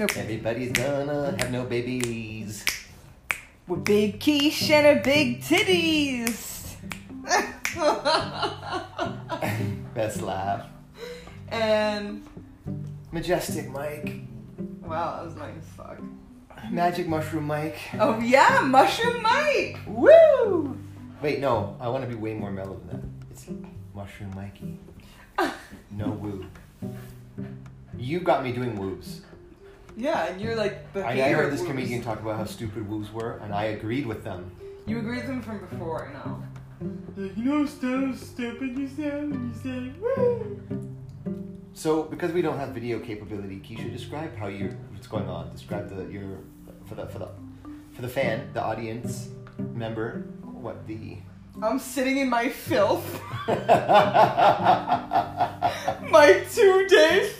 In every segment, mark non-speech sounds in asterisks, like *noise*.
Everybody's gonna have no babies. With big quiche and a big titties. *laughs* Best laugh. and Majestic Mike. wow, that was nice. Fuck. Magic Mushroom Mike. Oh yeah, Mushroom Mike. Woo! Wait, no. I want to be way more mellow than that. It's Mushroom Mikey. *laughs* No woo. You got me doing woos. Yeah, and you're like the I, I heard this woos. comedian talk about how stupid woos were, and I agreed with them. You agreed with them from before, I know. Like, you know, so stupid you sound when you say woo. So, because we don't have video capability, Keisha, describe how you what's going on. Describe the your for the for the for the fan, the audience member, what the. I'm sitting in my filth. *laughs* my two day filth.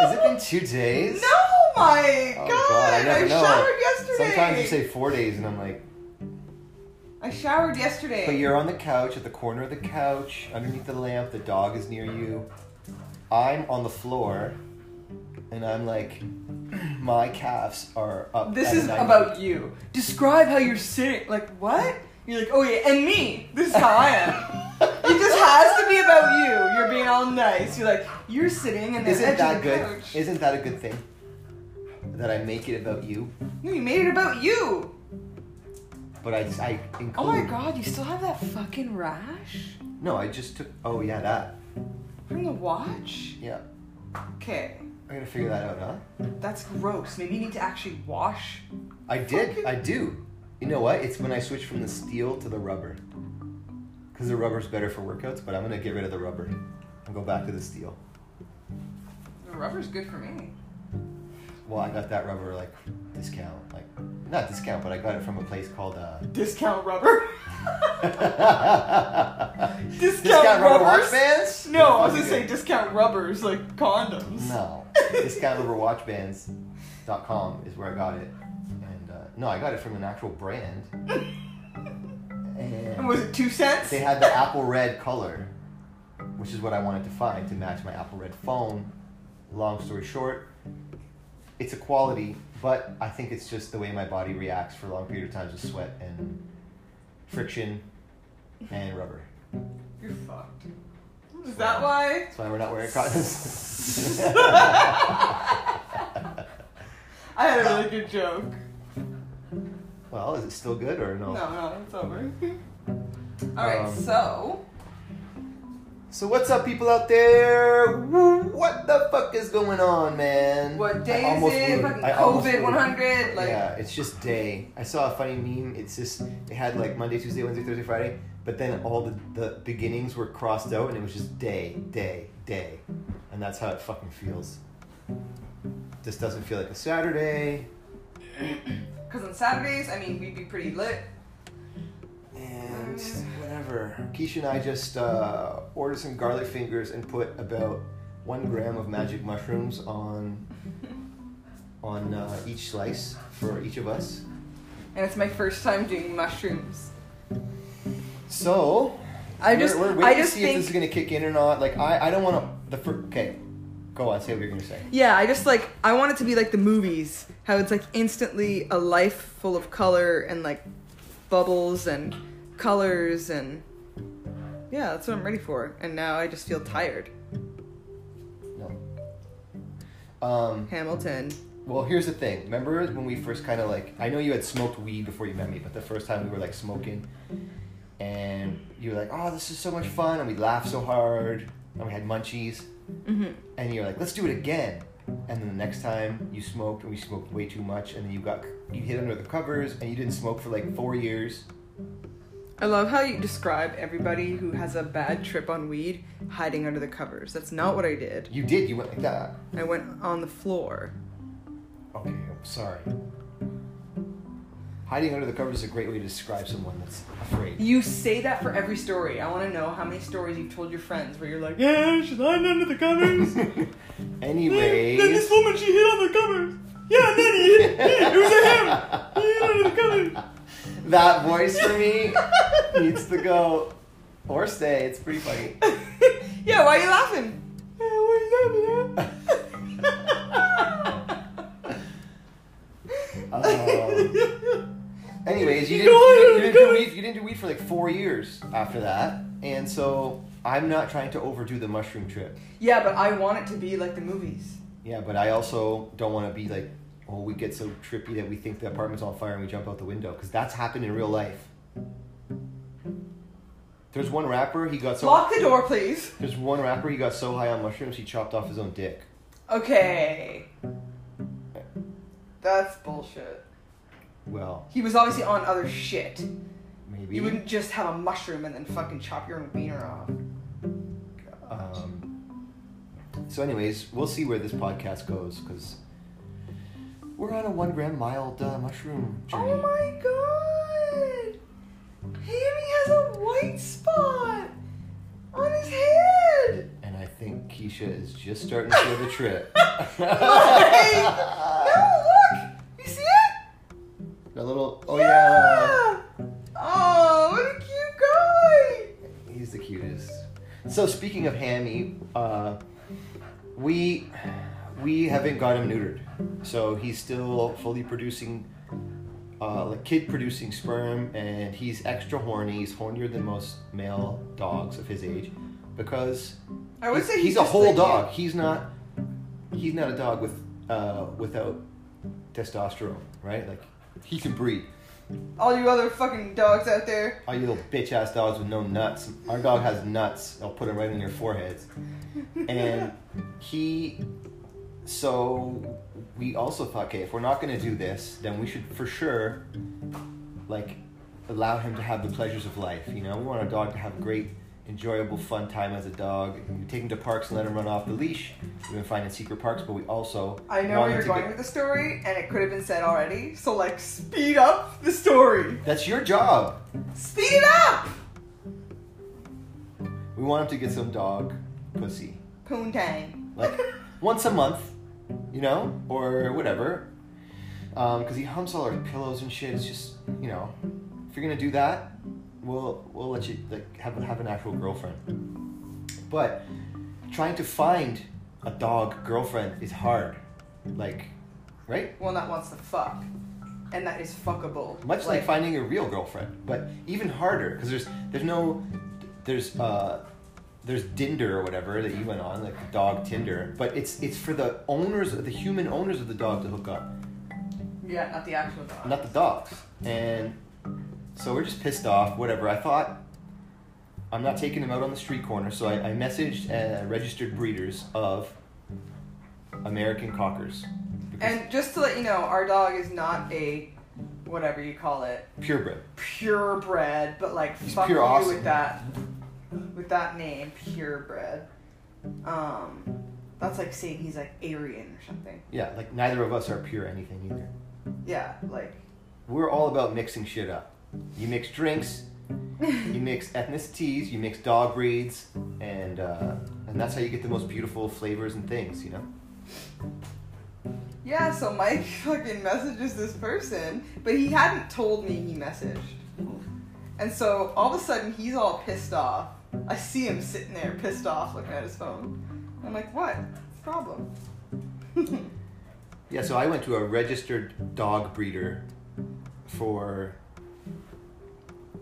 Has it been two days? No, my Oh, God! God, I I, never know. showered yesterday. Sometimes you say four days, and I'm like, I showered yesterday. but you're on the couch at the corner of the couch, underneath the lamp. The dog is near you. I'm on the floor, and I'm like, *clears throat* my calves are up. This is about you. Describe how you're sitting. Like what? You're like, oh yeah, and me. This is how I am. *laughs* it just has to be about you. You're being all nice. You're like, you're sitting and Isn't that good? couch. Isn't that a good thing? That I make it about you, no, you made it about you. but I I include. Oh my god, you still have that fucking rash No, I just took. Oh yeah, that. from the watch. Yeah, Okay, I gotta figure that out, huh? that's gross. Maybe you need to actually wash. I did. Fucking- I do. You know what? It's when I switch from the steel to the rubber. Because the rubber's better for workouts, but I'm gonna get rid of the rubber and go back to the steel. The rubber's good for me. Well, I got that rubber like discount, like not discount, but I got it from a place called. Uh, Discount rubber. *laughs* discount, Discount rubber rubbers? watch bands. No, I was gonna say good. discount rubbers like condoms. No, discount rubber watch bands.com is where I got it, and uh, no, I got it from an actual brand. *laughs* And And was it two cents? They had the apple red color, which is what I wanted to find to match my apple red phone. Long story short, it's a quality, but I think it's just the way my body reacts for long period of times with sweat and friction and rubber. You're fucked. Is that why? That's why we're not wearing cottons. *laughs* I had a really good joke. Well, is it still good or no? No, no, it's over. *laughs* Alright, Um, so So what's up, people out there? What the fuck is going on, man? what I day is it? Fucking I almost COVID blew it. 100? Like, yeah, it's just day. I saw a funny meme. It's just they had like Monday, Tuesday, Wednesday, Thursday, Friday, but then all the, the beginnings were crossed out, and it was just day, day, day, and that's how it fucking feels. This doesn't feel like a Saturday, *clears throat* because on Saturdays, I mean, we'd be pretty lit. and whatever. Keisha and I just uh, ordered some garlic fingers and put about one gram of magic mushrooms on on uh, each slice for each of us. And it's my first time doing mushrooms. So I we're, just, we're waiting I to just see if this is gonna kick in or not. Like I, I don't want to. The fir- okay, go on. Say what you're gonna say. yeah, I just like, I want it to be like the movies, how it's like instantly a life full of color and like bubbles and colors and yeah, that's what I'm ready for. And now I just feel tired. No. Um. Hamilton. Well, here's the thing. Remember when we first kind of like? I know you had smoked weed before you met me, but the first time we were like smoking, and you were like, "Oh, this is so much fun," and we laughed so hard, and we had munchies, hmm and you're like, "Let's do it again." And then the next time you smoked, and we smoked way too much, and then you got you hid under the covers, and you didn't smoke for like four years. I love how you describe everybody who has a bad trip on weed hiding under the covers. That's not what I did. You did. You went like that. I went on the floor. Okay, I'm sorry. Hiding under the covers is a great way to describe someone that's afraid. You say that for every story. I want to know how many stories you've told your friends where you're like, yeah, she's hiding under the covers. *laughs* Anyways. Then this woman, she hid under the covers. Yeah, and then he hid. It was a him. He hid under the covers. *laughs* that voice for me needs to go or stay. It's pretty funny. *laughs* yeah, why are you laughing? Yeah, why are you laughing, huh? Um, anyways, you didn't, you, didn't, you didn't do weed, you didn't do weed for like four years after that, and so I'm not trying to overdo the mushroom trip. yeah, but I want it to be like the movies. Yeah, but I also don't want to be like, oh, we get so trippy that we think the apartment's on fire and we jump out the window because that's happened in real life. There's one rapper he got so Lock the door, please. there's one rapper he got so high on mushrooms he chopped off his own dick. Okay. That's bullshit. Well, He was obviously on other shit. maybe. You wouldn't just have a mushroom and then fucking chop your own wiener off. Um, so, anyways, we'll see where this podcast goes because we're on a one gram mild uh, mushroom journey. Oh my god! Hammy has a white spot on his head! And I think Keisha is just starting to feel the trip. *laughs* no, A little. Oh yeah. Oh, what a cute guy! He's the cutest. So speaking of Hammy, uh, we we haven't got him neutered, so he's still fully producing, uh, like kid producing sperm, and he's extra horny. He's hornier than most male dogs of his age, because I would he's, say he's, he's, a whole like dog. you. He's not he's not a dog with uh, without testosterone, right? Like he can breed. All you other fucking dogs out there. All you little bitch ass dogs with no nuts. Our dog has nuts. I'll put them right on your foreheads. And he, so we also thought, okay, if we're not gonna do this, then we should for sure, like, allow him to have the pleasures of life. You know, we want our dog to have great, enjoyable, fun time as a dog. We take him to parks and let him run off the leash. We've been finding secret parks, but we also I know where you're going get- with the story, and it could have been said already. So, like, speed up the story. That's your job. Speed it up! We want him to get some dog pussy. Poontang. like *laughs* once a month, you know, or whatever. Um, because he humps all our pillows and shit. It's just, you know, if you're gonna do that, we'll we'll let you like have have an actual girlfriend. But trying to find a dog girlfriend is hard. Like, right? One that wants to fuck. And that is fuckable. Much like, finding a real girlfriend, but even harder because there's there's no there's uh there's Dinder or whatever that you went on like the dog Tinder, but it's it's for the owners the human owners of the dog to hook up, Yeah, not the actual dog. not the dogs. And so we're just pissed off. Whatever. I thought I'm not taking them out on the street corner, so I, I messaged uh, registered breeders of American cockers. And just to let you know, our dog is not a whatever you call it, purebred. purebred, but like He's fuck pure you awesome. with that with that name, purebred. Um that's like saying he's like Aryan or something. Yeah, like neither of us are pure anything either. Yeah, like We're all about mixing shit up. You mix drinks, you mix ethnicities, you mix dog breeds, and uh, and that's how you get the most beautiful flavors and things, you know. Yeah, so Mike *laughs* fucking messages this person, but he hadn't told me he messaged. And so all of a sudden he's all pissed off. I see him sitting there pissed off looking at his phone. I'm like, what? Problem? *laughs* Yeah, so I went to a registered dog breeder for,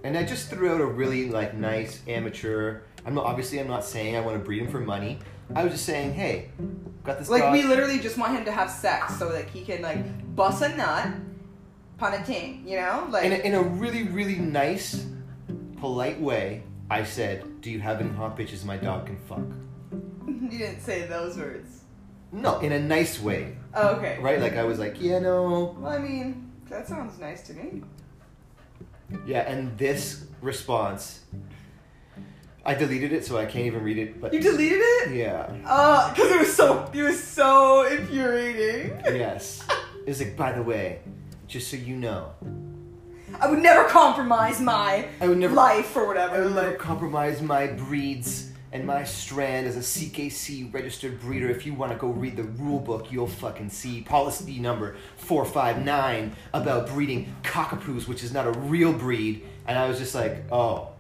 and I just threw out a really like nice amateur. I'm not obviously I'm not saying I want to breed him for money. I was just saying, hey, got this like dog. we literally just want him to have sex so that he can like bust a nut, pun a ting, you know? Like in a, in a really really nice, polite way. I said, "Do you have any hot bitches my dog can fuck?" *laughs* you didn't say those words. No, in a nice way, Oh, okay. right? Like I was like, yeah, no, Well, I mean, that sounds nice to me. Yeah. And this response, I deleted it, so I can't even read it. But You deleted it? yeah, Uh, cause it was so it was so infuriating. yes. It's like, by the way, just so you know, I would never compromise my I would never, life or whatever. I would never Like, compromise my breeds and my strand is a CKC registered breeder. If you want to go read the rule book, you'll fucking see policy number 459 about breeding cockapoos, which is not a real breed. And I was just like, oh,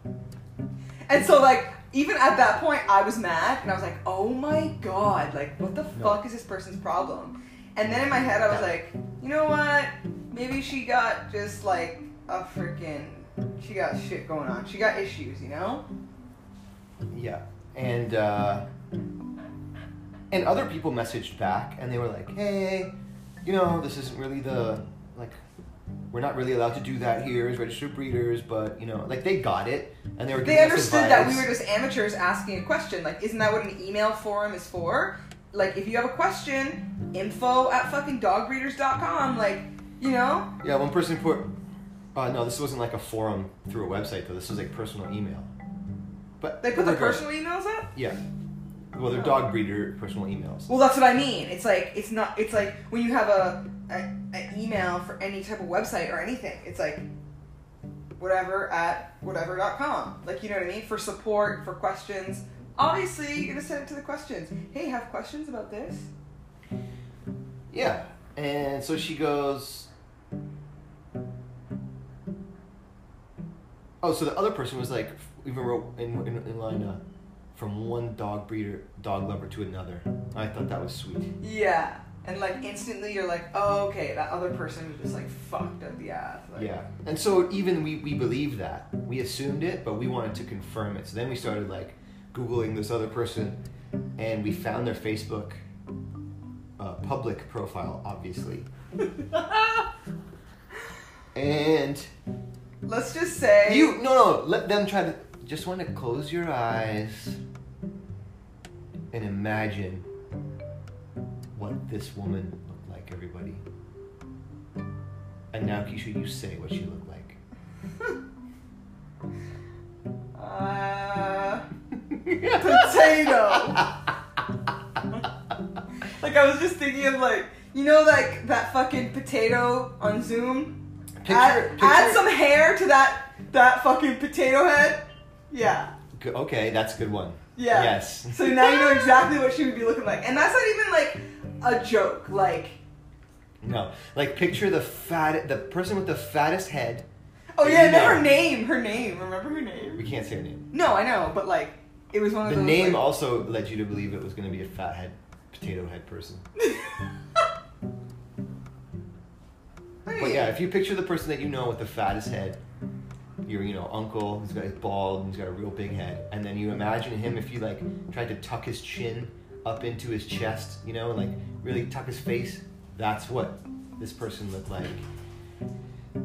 and so like even at that point, I was mad and I was like, oh my god, like what the No. fuck is this person's problem? And then in my head, I was like, you know what? maybe she got just like a freaking. She got shit going on. She got issues, you know. Yeah, and uh, and other people messaged back, and they were like, "Hey, you know, this isn't really the like, we're not really allowed to do that here as registered breeders, but you know, like they got it, and they were They understood that we were just amateurs asking a question. Like, isn't that what an email forum is for? Like, if you have a question, info at fucking dogbreeders.com. Like, you know? Yeah, one person put. Uh, no, this wasn't like a forum through a website though. This was like personal email. But They put the regardless- personal emails up? Yeah. Well, they're dog breeder personal emails. Well, that's what I mean. It's like, it's not, it's like when you have a, a, an email for any type of website or anything, it's like whatever at whatever.com. Like, you know what I mean? For support, for questions. Obviously, you're going to send it to the questions. Hey, have questions about this? Yeah. And so she goes. Oh, so the other person was like, even wrote in, in, in line, uh, from one dog breeder, dog lover to another. I thought that was sweet. Yeah. And like instantly you're like, oh, okay, that other person was just like fucked up the ass. Like, Yeah. And so even we, we believed that. We assumed it, but we wanted to confirm it. So then we started like Googling this other person and we found their Facebook uh, public profile, obviously. *laughs* And Let's just say you, no, no, let them try to, just want to close your eyes and imagine what this woman looked like, everybody. And now, Keisha, you say what she looked like. uh, *laughs* potato. *laughs* like I was just thinking of like you know like that fucking potato on Zoom. Picture, add, picture, add some hair to that that fucking potato head. Yeah. G- Okay, that's a good one. Yeah. Yes. So now you know exactly what she would be looking like. And that's not even like a joke. Like No, like picture the fat, the person with the fattest head. Oh yeah, you and know. her name. Her name. Remember her name? We can't say her name. No, I know, but like it was one of The those name like, also led you to believe it was going to be a fat head, potato head person. *laughs* But yeah, if you picture the person that you know with the fattest head, your you know uncle who's got his bald and he's got a real big head, and then you imagine him if you like tried to tuck his chin up into his chest, you know, and like really tuck his face. That's what this person looked like.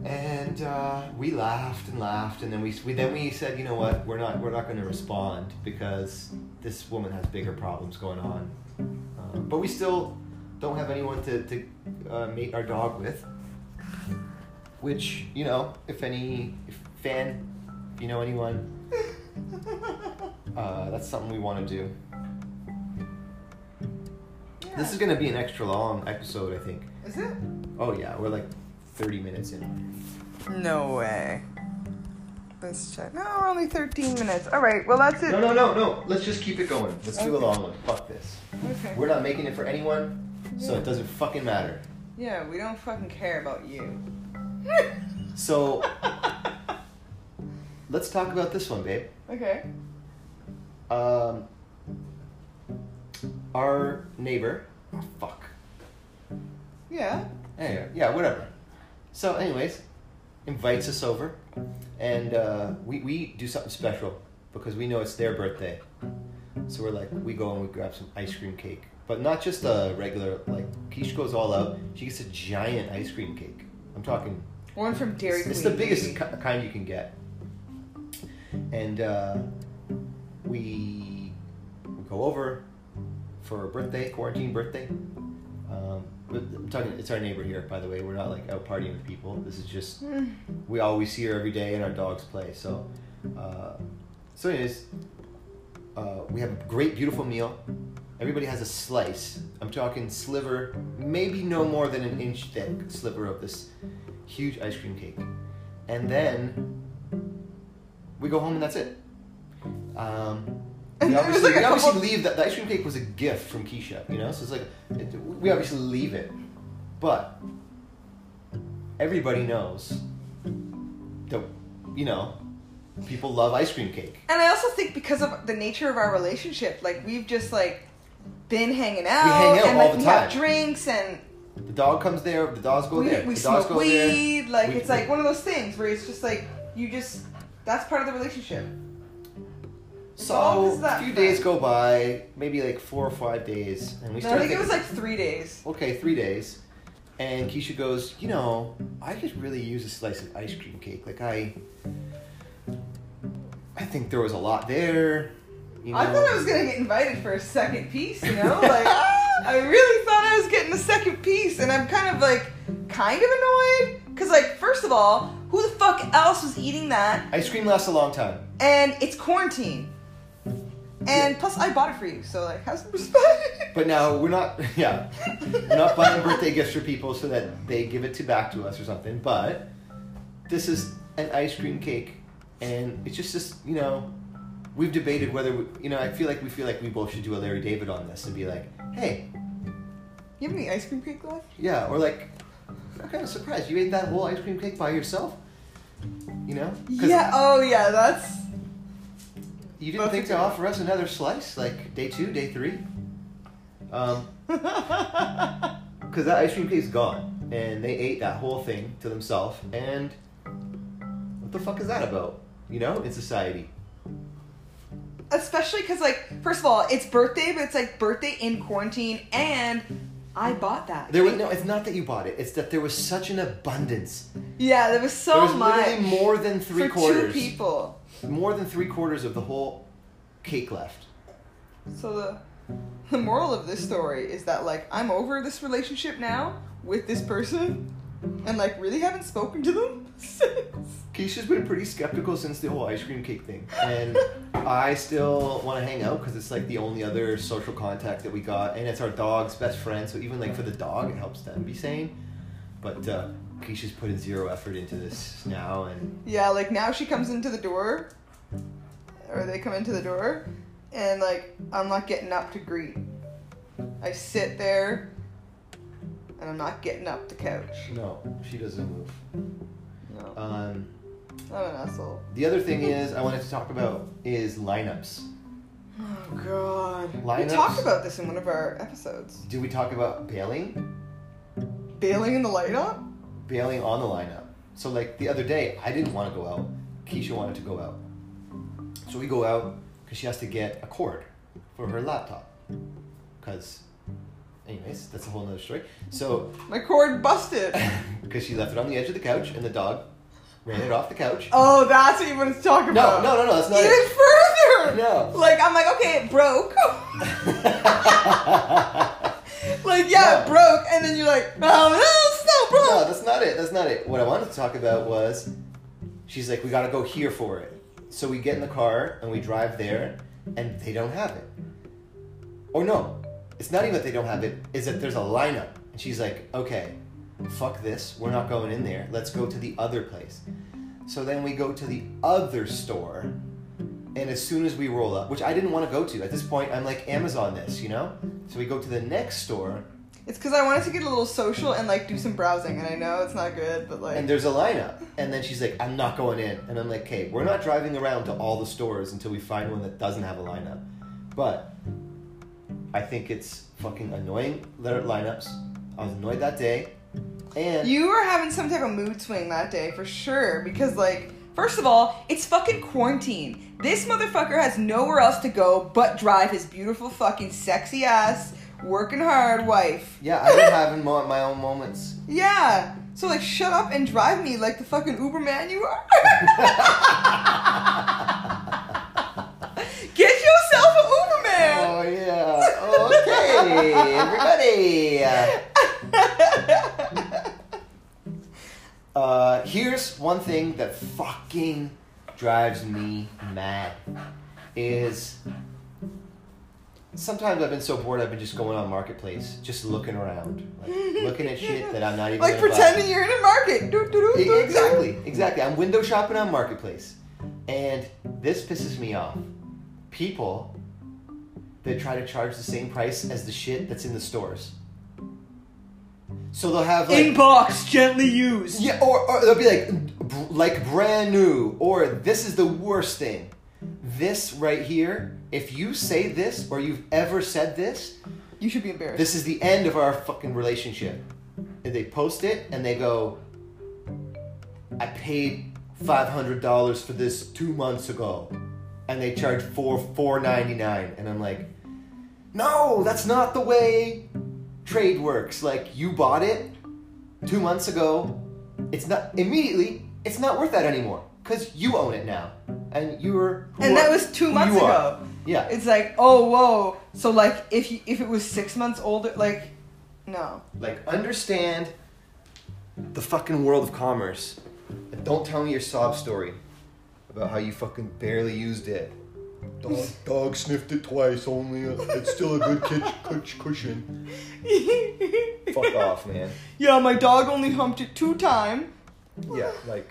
And uh, we laughed and laughed, and then we, we then we said, you know what, we're not we're not going to respond because this woman has bigger problems going on. Uh, but we still don't have anyone to to uh, mate our dog with. Which you know, if any if fan, if you know anyone, uh, that's something we want to do. This is gonna be an extra long episode, I think. Is it? Oh yeah, we're like thirty minutes in. No way. Let's check. No, we're only 13 minutes. All right, well, that's it. No, no, no, no. Let's just keep it going. Let's do a long one. Fuck this. Okay. We're not making it for anyone, so it doesn't fucking matter. Yeah, we don't fucking care about you. So *laughs* let's talk about this one, babe. okay. Um, our neighbor. Oh, fuck. Yeah. Anyway, yeah, whatever. So, anyways, invites us over, and uh, we we do something special because we know it's their birthday. So we're like, we go and we grab some ice cream cake, but not just a regular. Like, Keish goes all out. She gets a giant ice cream cake. I'm talking. One from Dairy it's, Queen. it's the biggest ki- kind you can get. And uh, we, we go over for a birthday, quarantine birthday. Um, but I'm talking. It's our neighbor here, by the way. We're not like out partying with people. This is just *sighs* we always see her every day, and our dogs play. So, uh, so anyways, uh, we have a great, beautiful meal. Everybody has a slice. I'm talking sliver, maybe no more than an inch thick sliver of this huge ice cream cake, and then we go home, and that's it. Um, we obviously, like, we obviously leave that. The ice cream cake was a gift from Keisha, you know. So it's like it, we obviously leave it, but everybody knows that you know people love ice cream cake. And I also think because of the nature of our relationship, like we've just like been hanging out, We hang out and all like the we time. have drinks and The dog comes there. The dogs go we, there. we the dogs smoke go there. weed. Like We- it's like one of those things where it's just like you just that's part of the relationship. So a few friend. days go by, maybe like four or five days, and we No, start. I think it was like three days. okay, three days, and Keisha goes, you know, I could really use a slice of ice cream cake. Like I, I think there was a lot there. You know? I thought I was gonna get invited for a second piece, you know? *laughs* Like I really thought I was getting a second piece, and I'm kind of like kind of annoyed because like first of all, who the fuck else was eating that? Ice cream lasts a long time. And it's quarantine. And plus, I bought it for you, so like, have some respect. *laughs* But now we're not, *laughs* yeah, we're not buying birthday gifts for people so that they give it to back to us or something. But this is an ice cream cake, and it's just this, you know, we've debated whether, we, you know, I feel like we feel like we both should do a Larry David on this and be like, hey, You have any ice cream cake left? yeah, or like, I'm kind of surprised you ate that whole ice cream cake by yourself. You know? Yeah. Oh yeah, that's. You didn't think to offer us another slice, like day two, day three? Um, *laughs* Because that ice cream cake's gone, and they ate that whole thing to themselves, and what the fuck is that about? You know, in society. Especially because, like, first of all, it's birthday, but it's like birthday in quarantine, and I bought that. There was no. It's not that you bought it. It's that there was such an abundance. Yeah, there was so there was much. literally more than three for quarters. two people. More than three quarters of the whole cake left. So the the moral of this story is that like I'm over this relationship now with this person, and like really haven't spoken to them. Keisha's been pretty skeptical since the whole ice cream cake thing, and I still want to hang out because it's like the only other social contact that we got, and it's our dog's best friend. So even like for the dog, it helps them be sane. But uh, Keisha's putting zero effort into this now, and Yeah, like now she comes into the door, or they come into the door, and like I'm not getting up to greet. I sit there, and I'm not getting up the couch. no, she doesn't move. No, Um, I'm an asshole. the other thing is I wanted to talk about is lineups. Oh god. We talked about this in one of our episodes. Do we talk about bailing? Bailing in the light up? bailing on the lineup. So like the other day, I didn't want to go out. Keisha wanted to go out. So we go out because she has to get a cord for her laptop. Because, anyways, that's a whole nother story. So My cord busted. *laughs* because she left it on the edge of the couch and the dog ran it off the couch. Oh, that's what you wanted to talk No, about. no, no, no, that's not Even it. further. No. Like I'm like, okay, it broke. *laughs* like yeah, it No. broke, and then you're like, oh no, it's not broke. no, that's not it. That's not it. What I wanted to talk about was she's like, we gotta go here for it. So we get in the car and we drive there, and they don't have it. Or no, it's not even that they don't have it, is that there's a lineup. And she's like, okay, fuck this, we're not going in there. Let's go to the other place. So then we go to the other store, and as soon as we roll up, which I didn't want to go to, at this point, I'm like, Amazon this, you know? So we go to the next store, It's because I wanted to get a little social and like do some browsing, and I know it's not good, but like, and there's a lineup. And then she's like, I'm not going in. And I'm like, okay, we're not driving around to all the stores until we find one that doesn't have a lineup. But I think it's fucking annoying letter lineups. I was annoyed that day. And you were having some type of mood swing that day for sure. Because like, first of all, it's fucking quarantine. This motherfucker has nowhere else to go but drive his beautiful fucking sexy ass, working hard wife. yeah, I've been having mo- my own moments. *laughs* Yeah. So like, shut up and drive me like the fucking Uber man you are. *laughs* Get yourself an Uber man. Oh yeah. Okay, everybody. *laughs* Uh, here's one thing that fucking drives me mad is sometimes I've been so bored I've been just going on marketplace, just looking around, like looking at shit that I'm not even like gonna buy. pretending you're in a market. E- doo, doo. Exactly, exactly. I'm window shopping on Marketplace. And this pisses me off. People that try to charge the same price as the shit that's in the stores. So they'll have like Inbox gently used. yeah, or, or they'll be like like brand new, or this is the worst thing. This right here, if you say this or you've ever said this, You should be embarrassed. this is the end of our fucking relationship. and they post it and they go, I paid five hundred dollars for this two months ago, and they charge four four ninety nine, and I'm like, no, that's not the way trade works. Like you bought it two months ago, it's not immediately. It's not worth that anymore because you own it now, and you were. And that was two months ago. are. Yeah. It's like, oh, whoa. So like, if you, if it was six months older, like, no. Like, understand the fucking world of commerce. And don't tell me your sob story about how you fucking barely used it. Dog, dog sniffed it twice only. It's still a good kitch, cush, cushion. *laughs* Fuck off, man. Yeah, my dog only humped it two times. Yeah, like,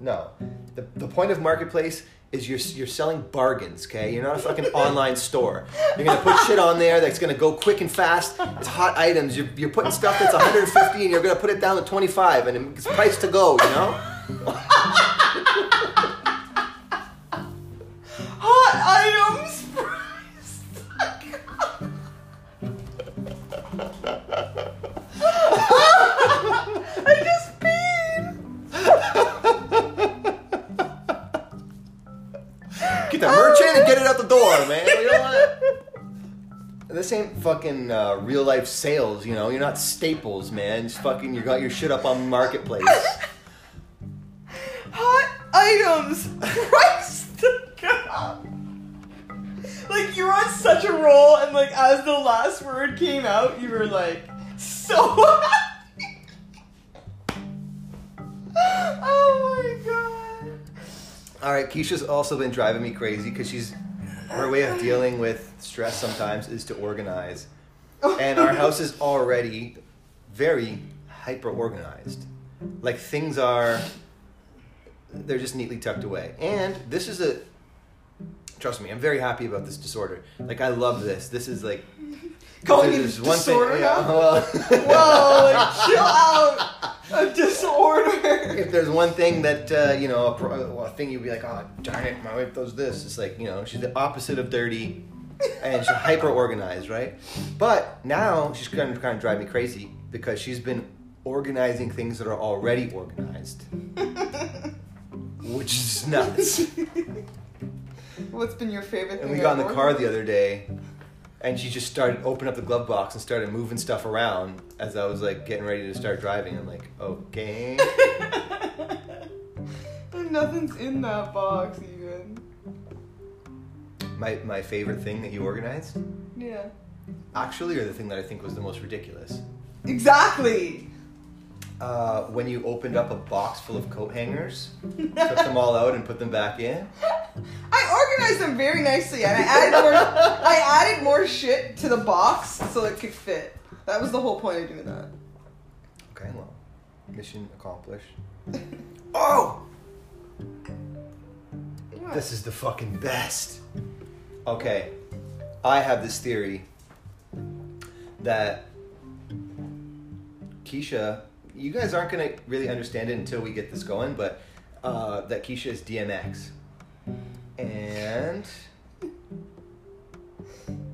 no. The, the point of marketplace is you're you're selling bargains, okay? You're not a fucking *laughs* online store. You're gonna put shit on there that's gonna go quick and fast. It's hot items. You're, you're putting stuff that's 150 and you're gonna put it down to 25 and it's price to go, you know? *laughs* fucking uh, real life sales, you know. You're not Staples, man. It's fucking you got your shit up on marketplace. *laughs* Hot items. *laughs* Christ. Like you were on such a roll, and like as the last word came out, you were like so *laughs* oh my god. All right, Keisha's also been driving me crazy because she's her way of dealing with stress sometimes is to organize, oh. and our house is already very hyper organized. Like things are, they're just neatly tucked away. And this is a, trust me, I'm very happy about this disorder. Like I love this. This is like Calling it disorder yeah, now? well, *laughs* Whoa, like, chill out. A disorder. if there's one thing that uh, you know, a, pro- a thing you'd be like, oh darn it, my wife does this. It's like you know, she's the opposite of dirty, and she's hyper organized, right? But now she's kind of kind of drive me crazy because she's been organizing things that are already organized, which is nuts. *laughs* What's been your favorite thing? And we got in the car the other day, and she just started opening up the glove box and started moving stuff around as I was like getting ready to start driving. I'm like, okay. *laughs* And Nothing's in that box even. My my favorite thing that you organized, Yeah. actually, or the thing that I think was the most ridiculous. Exactly. Uh, when you opened up a box full of coat hangers, took *laughs* them all out and put them back in. I organized them very nicely, and I added more. I added more shit to the box so it could fit. That was the whole point of doing that. Okay, well, mission accomplished. *laughs* Oh, this is the fucking best. Okay, I have this theory that Keisha, you guys aren't gonna really understand it until we get this going, but uh, that Keisha is DMX, and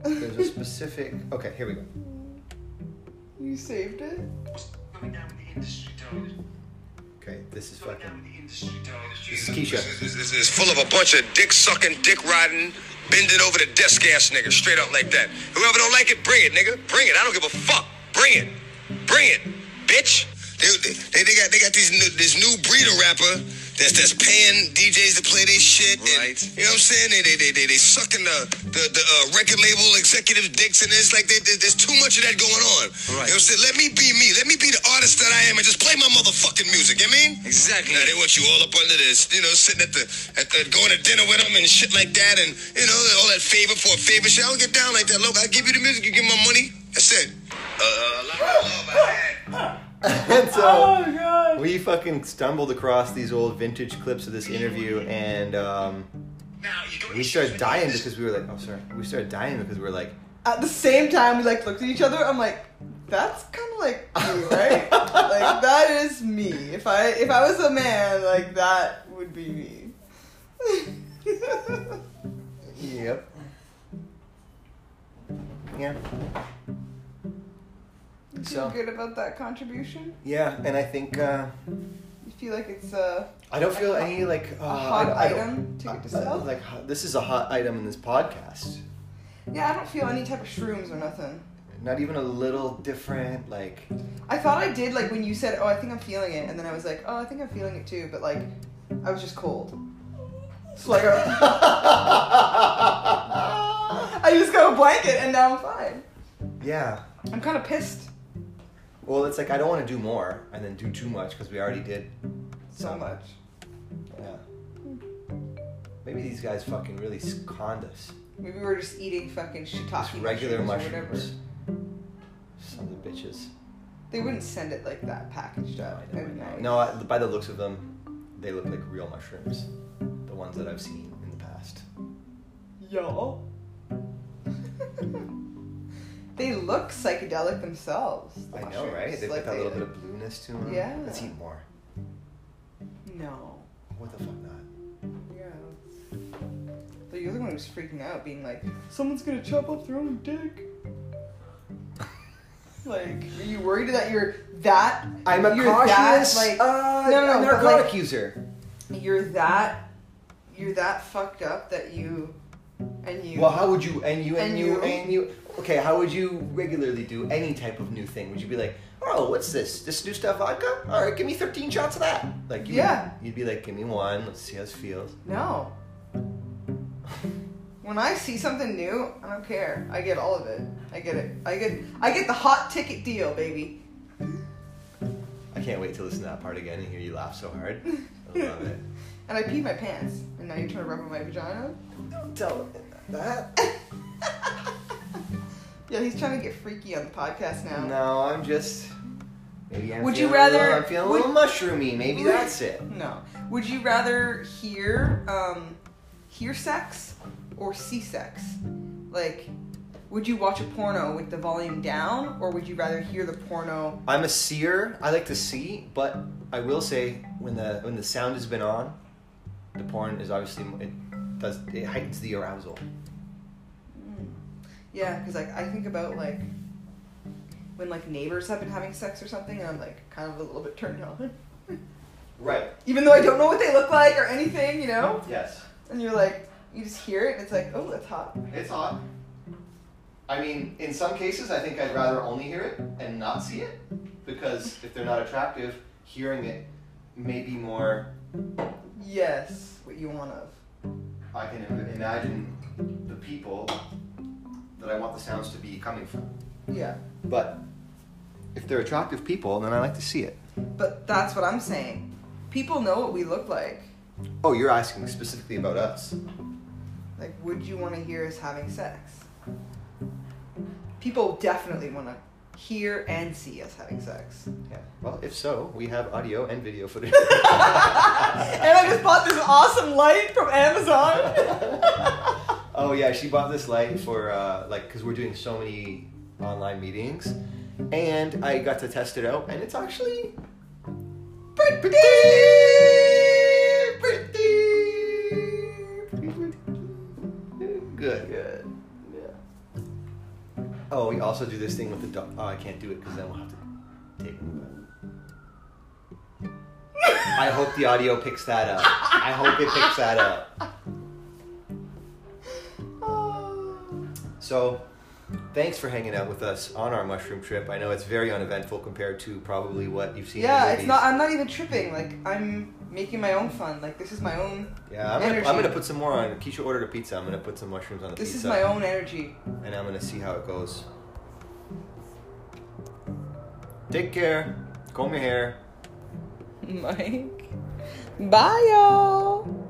there's a specific. Okay, here we go. You saved it. What's down with the industry, dog? Okay, this is What's fucking. with the industry, dog? This is Keisha. It's, it's- it's full of a bunch of dick sucking, dick riding, bending over the desk ass niggas, straight up like that. Whoever don't like it, bring it, nigga. Bring it. I don't give a fuck. Bring it. Bring it, bitch. They, they, they got they got these new, this new breed of rapper that's that's paying DJs to play their shit. and- you know what I'm saying? They they they they, they sucking the the, the uh, record label executive dicks, and it's like they, they- there's too much of that going on. Right. You know what I'm saying? Let me be me. Let me be the artist that I am, and just play my motherfucking music. You know what I mean? Exactly. Now they want you all up under this, you know, sitting at the, at the going to dinner with them and shit like that, and you know all that favor for a favor shit. I don't get down like that. Look, I give you the music, you give my money. That's it. Uh, a lot of love I had. *laughs* and so Oh we fucking stumbled across these old vintage clips of this interview and um, we started dying because we were like oh sorry we started dying because we were like At the same time, we like looked at each other. I'm like, that's kind of like me, right? like *laughs* that is me. If I if I was a man, like that would be me. *laughs* yep yeah You So- feel good about that contribution? Yeah, and I think uh, You feel like it's uh, I don't feel any like uh, a hot I, I item to get to sell? like this is a hot item in this podcast. yeah, I don't feel any type of shrooms or nothing. Not even a little different. Like I thought I did like when you said, "Oh, I think I'm feeling it," and then I was like, "Oh, I think I'm feeling it too," but like, I was just cold. So like, *laughs* I just got a blanket and now I'm fine. yeah. I'm kind of pissed Well, it's like I don't want to do more and then do too much because we already did. so much. Yeah. Maybe these guys fucking really conned us. Maybe we're just eating fucking Just shiitake regular mushrooms, mushrooms. Sons of the bitches. They wouldn't send it like that packaged up. I Every don't know. No, I, by the looks of them, they look like real mushrooms. The ones that I've seen in the past. Yo. They look psychedelic themselves. the I know, right? They've Like got that they- little bit of blueness to them. Yeah. Let's eat more. No. What the fuck not? Yeah. But you're the one who's freaking out, being like, someone's gonna chop up their own dick. *laughs* like, are you worried that you're that? I'm a cautious That, like, uh, no, no, no, narcotic like- user. you're that. You're that fucked up that you, and you. Well, how would you and you and, And you, you? and you? Okay, how would you regularly do any type of new thing? Would you be like, oh, what's this? This new stuff vodka? All right, give me 13 shots of that. Like, you Yeah. Would, you'd be like, give me one. Let's see how this feels. No. When I see something new, I don't care. I get all of it. I get it. I get. I get the hot ticket deal, baby. I can't wait to listen to that part again and hear you laugh so hard. *laughs* I love it. And I peed my pants, and now you're trying to rub on my vagina. Don't tell them that. *laughs* Yeah, he's trying to get freaky on the podcast now. No, I'm just. Maybe I'm Would you feeling a little- rather- I'm feeling would- a little mushroomy. Maybe Would- that's it. No. Would you rather hear um hear sex or see sex? Like would you watch a porno with the volume down or would you rather hear the porno I'm a seer. I like to see, but I will say when the when the sound has been on, the porn is obviously it does it heightens the arousal. Yeah, because like I think about like when like neighbors have been having sex or something and I'm like kind of a little bit turned on. *laughs* Right. Even though I don't know what they look like or anything, you know? Yes. And you're like you just hear it and it's like, oh that's hot. It's hot. I mean, in some cases, I think I'd rather only hear it and not see it because if they're not attractive, hearing it may be more. Yes, what you want of. I can imagine the people that I want the sounds to be coming from. Yeah. But if they're attractive people, then I like to see it. But that's what I'm saying. People know what we look like. Oh, you're asking specifically about us. Like, would you want to hear us having sex? People definitely want to hear and see us having sex. Yeah. Well, if so, we have audio and video footage. *laughs* and I just bought this awesome light from Amazon. *laughs* oh yeah, she bought this light for uh, like because we're doing so many online meetings, and I got to test it out, and it's actually pretty, pretty, pretty, good. Good. Yeah. Oh, we also do this thing with the dog. Oh, I can't do it because then we'll have to take. *laughs* I hope the audio picks that up. I hope it picks that up. So, thanks for hanging out with us on our mushroom trip. I know it's very uneventful compared to probably what you've seen. yeah, it's not. I'm not even tripping. Like, I'm making my own fun. Like, this is my own. Yeah, I'm gonna. I'm gonna put some more on. Keisha ordered a pizza. I'm gonna put some mushrooms on the This pizza. is my own energy. And I'm gonna see how it goes. Take care. Comb your hair. *laughs* Mike. Bye, y'all.